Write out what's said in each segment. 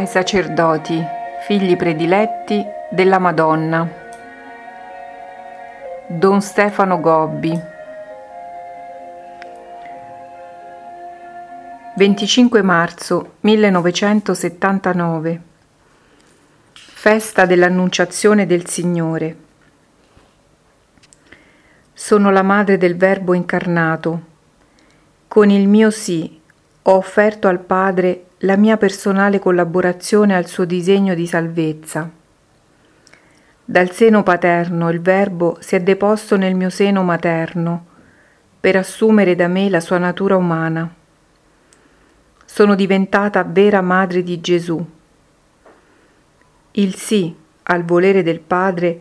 ai sacerdoti, figli prediletti della Madonna. Don Stefano Gobbi 25 marzo 1979 Festa dell'Annunciazione del Signore Sono la madre del Verbo incarnato. Con il mio sì ho offerto al Padre la mia personale collaborazione al suo disegno di salvezza. Dal seno paterno il Verbo si è deposto nel mio seno materno per assumere da me la sua natura umana. Sono diventata vera madre di Gesù. Il sì al volere del Padre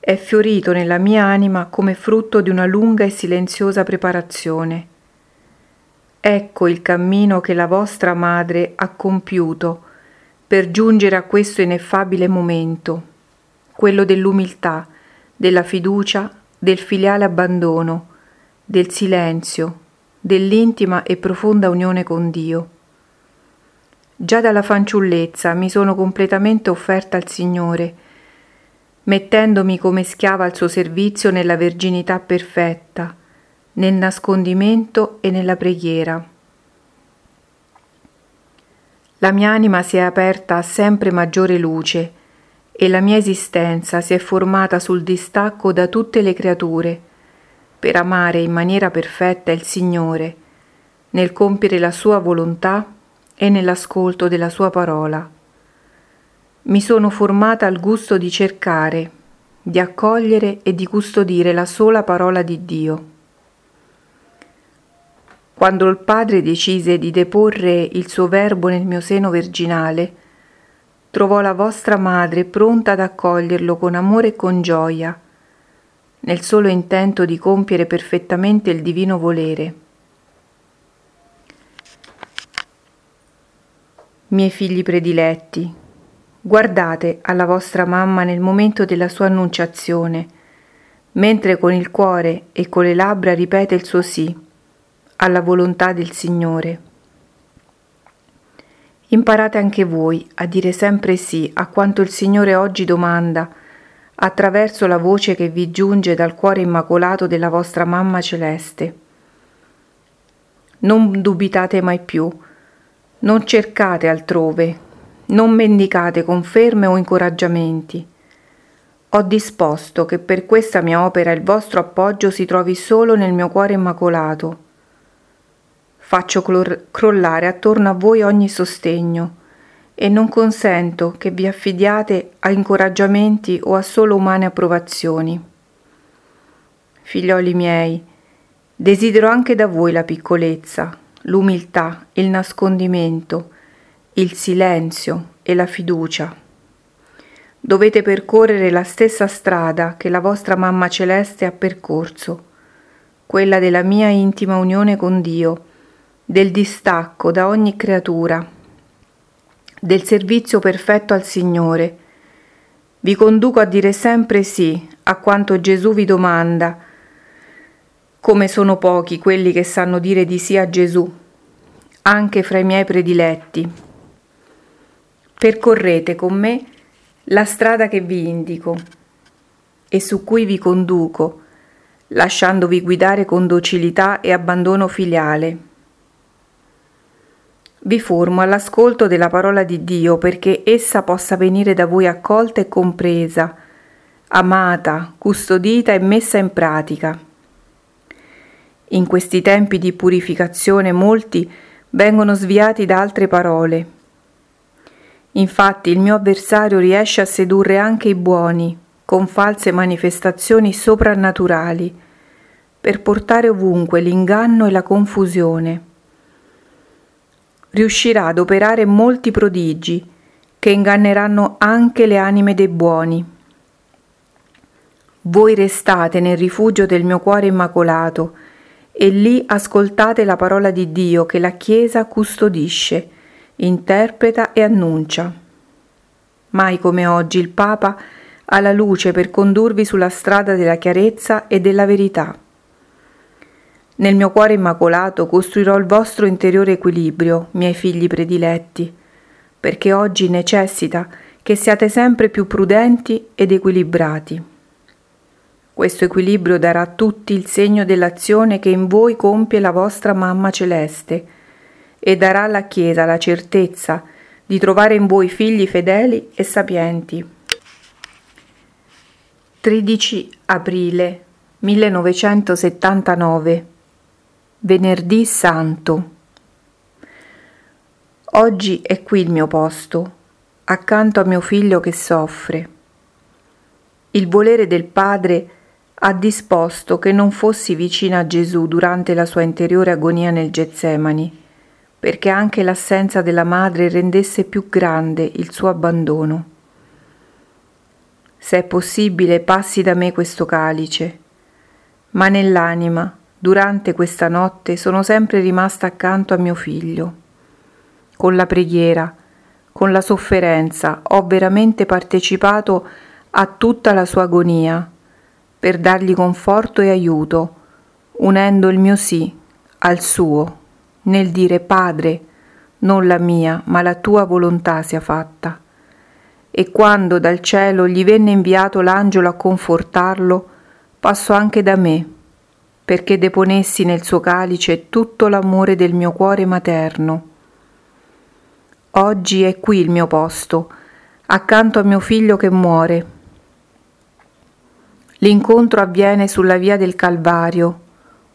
è fiorito nella mia anima come frutto di una lunga e silenziosa preparazione Ecco il cammino che la vostra madre ha compiuto per giungere a questo ineffabile momento, quello dell'umiltà, della fiducia, del filiale abbandono, del silenzio, dell'intima e profonda unione con Dio. Già dalla fanciullezza mi sono completamente offerta al Signore, mettendomi come schiava al suo servizio nella verginità perfetta, nel nascondimento e nella preghiera. La mia anima si è aperta a sempre maggiore luce e la mia esistenza si è formata sul distacco da tutte le creature per amare in maniera perfetta il Signore, nel compiere la sua volontà e nell'ascolto della sua parola. Mi sono formata al gusto di cercare, di accogliere e di custodire la sola parola di Dio. Quando il Padre decise di deporre il suo Verbo nel mio seno virginale, trovò la vostra madre pronta ad accoglierlo con amore e con gioia, nel solo intento di compiere perfettamente il divino volere. Miei figli prediletti, guardate alla vostra mamma nel momento della sua annunciazione, mentre con il cuore e con le labbra ripete il suo sì alla volontà del Signore. Imparate anche voi a dire sempre sì a quanto il Signore oggi domanda attraverso la voce che vi giunge dal cuore immacolato della vostra mamma celeste. Non dubitate mai più, non cercate altrove, non mendicate conferme o incoraggiamenti. Ho disposto che per questa mia opera il vostro appoggio si trovi solo nel mio cuore immacolato Faccio crollare attorno a voi ogni sostegno e non consento che vi affidiate a incoraggiamenti o a solo umane approvazioni. Figlioli miei, desidero anche da voi la piccolezza, l'umiltà, il nascondimento, il silenzio e la fiducia. Dovete percorrere la stessa strada che la vostra mamma celeste ha percorso, quella della mia intima unione con Dio, del distacco da ogni creatura, del servizio perfetto al Signore. Vi conduco a dire sempre sì a quanto Gesù vi domanda, come sono pochi quelli che sanno dire di sì a Gesù, anche fra i miei prediletti. Percorrete con me la strada che vi indico e su cui vi conduco, lasciandovi guidare con docilità e abbandono filiale vi formo all'ascolto della parola di Dio perché essa possa venire da voi accolta e compresa, amata, custodita e messa in pratica. In questi tempi di purificazione molti vengono sviati da altre parole. Infatti il mio avversario riesce a sedurre anche i buoni con false manifestazioni soprannaturali per portare ovunque l'inganno e la confusione riuscirà ad operare molti prodigi che inganneranno anche le anime dei buoni. Voi restate nel rifugio del mio cuore immacolato e lì ascoltate la parola di Dio che la Chiesa custodisce, interpreta e annuncia. Mai come oggi il Papa ha la luce per condurvi sulla strada della chiarezza e della verità. Nel mio cuore immacolato costruirò il vostro interiore equilibrio, miei figli prediletti, perché oggi necessita che siate sempre più prudenti ed equilibrati. Questo equilibrio darà a tutti il segno dell'azione che in voi compie la vostra mamma celeste e darà alla Chiesa la certezza di trovare in voi figli fedeli e sapienti. 13 aprile 1979 Venerdì Santo Oggi è qui il mio posto, accanto a mio figlio che soffre. Il volere del Padre ha disposto che non fossi vicina a Gesù durante la sua interiore agonia nel Getsemani, perché anche l'assenza della madre rendesse più grande il suo abbandono. Se è possibile, passi da me questo calice, ma nell'anima, durante questa notte, sono sempre rimasta accanto a mio figlio. Con la preghiera, con la sofferenza, ho veramente partecipato a tutta la sua agonia per dargli conforto e aiuto, unendo il mio sì al suo, nel dire Padre, non la mia, ma la tua volontà sia fatta. E quando dal cielo gli venne inviato l'angelo a confortarlo, passò anche da me, perché deponessi nel suo calice tutto l'amore del mio cuore materno. Oggi è qui il mio posto, accanto a mio figlio che muore, L'incontro avviene sulla via del Calvario,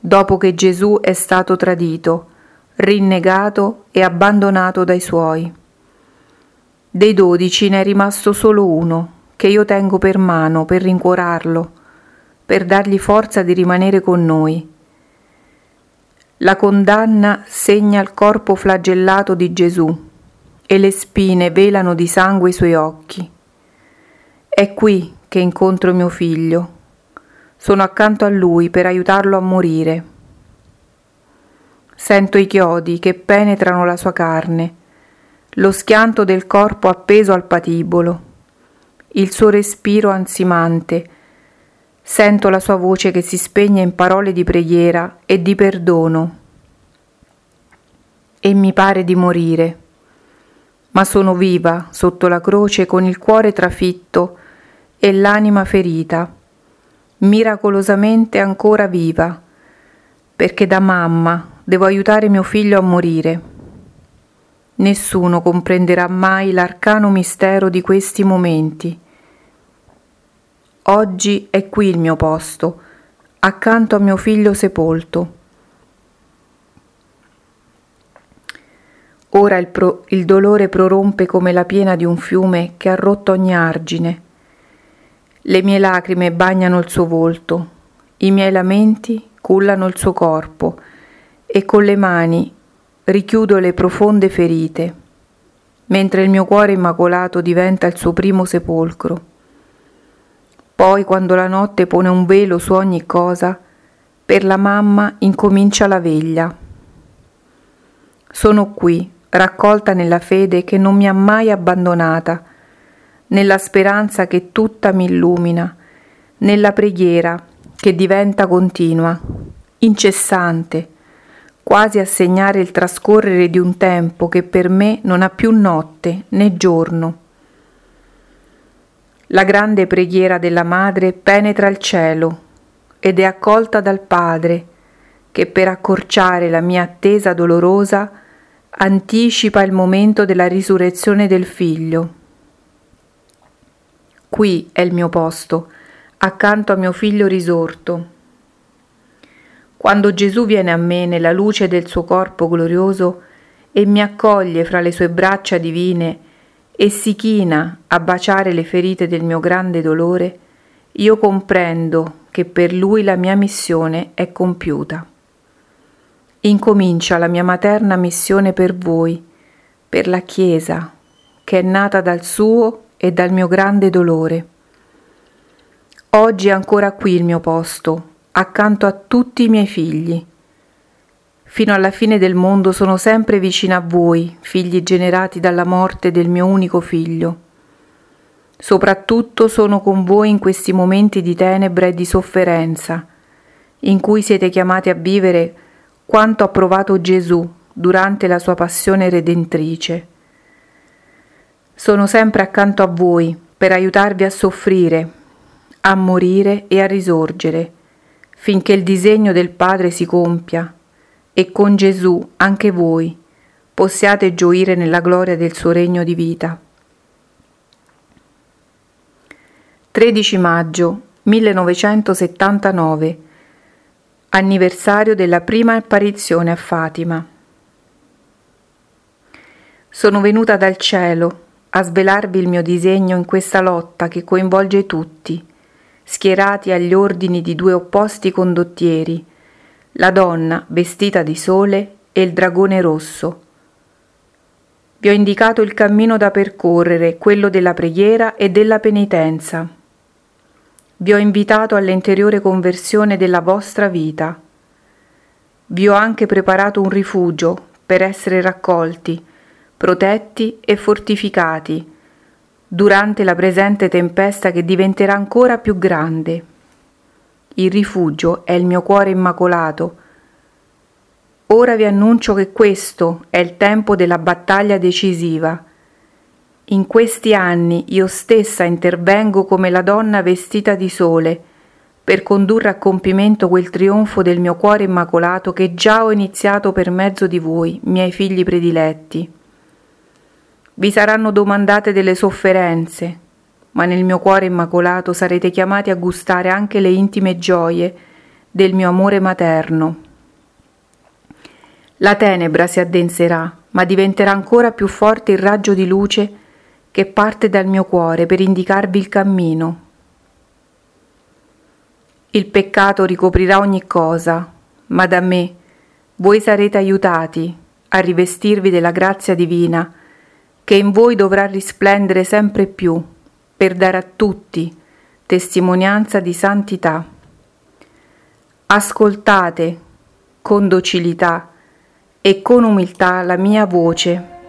dopo che Gesù è stato tradito, rinnegato e abbandonato dai suoi. Dei dodici ne è rimasto solo uno, che io tengo per mano per rincuorarlo, per dargli forza di rimanere con noi. La condanna segna il corpo flagellato di Gesù e le spine velano di sangue i suoi occhi. È qui che incontro mio figlio. Sono accanto a lui per aiutarlo a morire. Sento i chiodi che penetrano la sua carne, lo schianto del corpo appeso al patibolo, il suo respiro ansimante. Sento la sua voce che si spegne in parole di preghiera e di perdono. E mi pare di morire. Ma sono viva sotto la croce con il cuore trafitto e l'anima ferita, miracolosamente ancora viva, perché da mamma devo aiutare mio figlio a morire. Nessuno comprenderà mai l'arcano mistero di questi momenti. Oggi è qui il mio posto, accanto a mio figlio sepolto. Ora il, pro- il dolore prorompe come la piena di un fiume che ha rotto ogni argine le mie lacrime bagnano il suo volto, i miei lamenti cullano il suo corpo e con le mani richiudo le profonde ferite, mentre il mio cuore immacolato diventa il suo primo sepolcro. Poi, quando la notte pone un velo su ogni cosa, per la mamma incomincia la veglia. Sono qui, raccolta nella fede che non mi ha mai abbandonata, nella speranza che tutta mi illumina, nella preghiera che diventa continua, incessante, quasi a segnare il trascorrere di un tempo che per me non ha più notte né giorno. La grande preghiera della Madre penetra il cielo ed è accolta dal Padre, che per accorciare la mia attesa dolorosa anticipa il momento della risurrezione del Figlio Qui è il mio posto, accanto a mio figlio risorto. Quando Gesù viene a me nella luce del suo corpo glorioso e mi accoglie fra le sue braccia divine e si china a baciare le ferite del mio grande dolore, io comprendo che per lui la mia missione è compiuta. Incomincia la mia materna missione per voi, per la Chiesa, che è nata dal suo e dal mio grande dolore. Oggi è ancora qui il mio posto, accanto a tutti i miei figli. Fino alla fine del mondo sono sempre vicina a voi, figli generati dalla morte del mio unico figlio. Soprattutto sono con voi in questi momenti di tenebra e di sofferenza, in cui siete chiamati a vivere quanto ha provato Gesù durante la sua passione redentrice Sono sempre accanto a voi per aiutarvi a soffrire, a morire e a risorgere, finché il disegno del Padre si compia e con Gesù anche voi possiate gioire nella gloria del suo regno di vita. 13 maggio 1979 Anniversario della prima apparizione a Fatima. Sono venuta dal cielo a svelarvi il mio disegno in questa lotta che coinvolge tutti, schierati agli ordini di due opposti condottieri, la donna vestita di sole e il dragone rosso. Vi ho indicato il cammino da percorrere, quello della preghiera e della penitenza. Vi ho invitato all'interiore conversione della vostra vita. Vi ho anche preparato un rifugio per essere raccolti, protetti e fortificati durante la presente tempesta che diventerà ancora più grande. Il rifugio è il mio cuore immacolato. Ora vi annuncio che questo è il tempo della battaglia decisiva. In questi anni io stessa intervengo come la donna vestita di sole per condurre a compimento quel trionfo del mio cuore immacolato che già ho iniziato per mezzo di voi, miei figli prediletti. Vi saranno domandate delle sofferenze, ma nel mio cuore immacolato sarete chiamati a gustare anche le intime gioie del mio amore materno. La tenebra si addenserà, ma diventerà ancora più forte il raggio di luce che parte dal mio cuore per indicarvi il cammino. Il peccato ricoprirà ogni cosa, ma da me voi sarete aiutati a rivestirvi della grazia divina che in voi dovrà risplendere sempre più per dare a tutti testimonianza di santità. Ascoltate con docilità e con umiltà la mia voce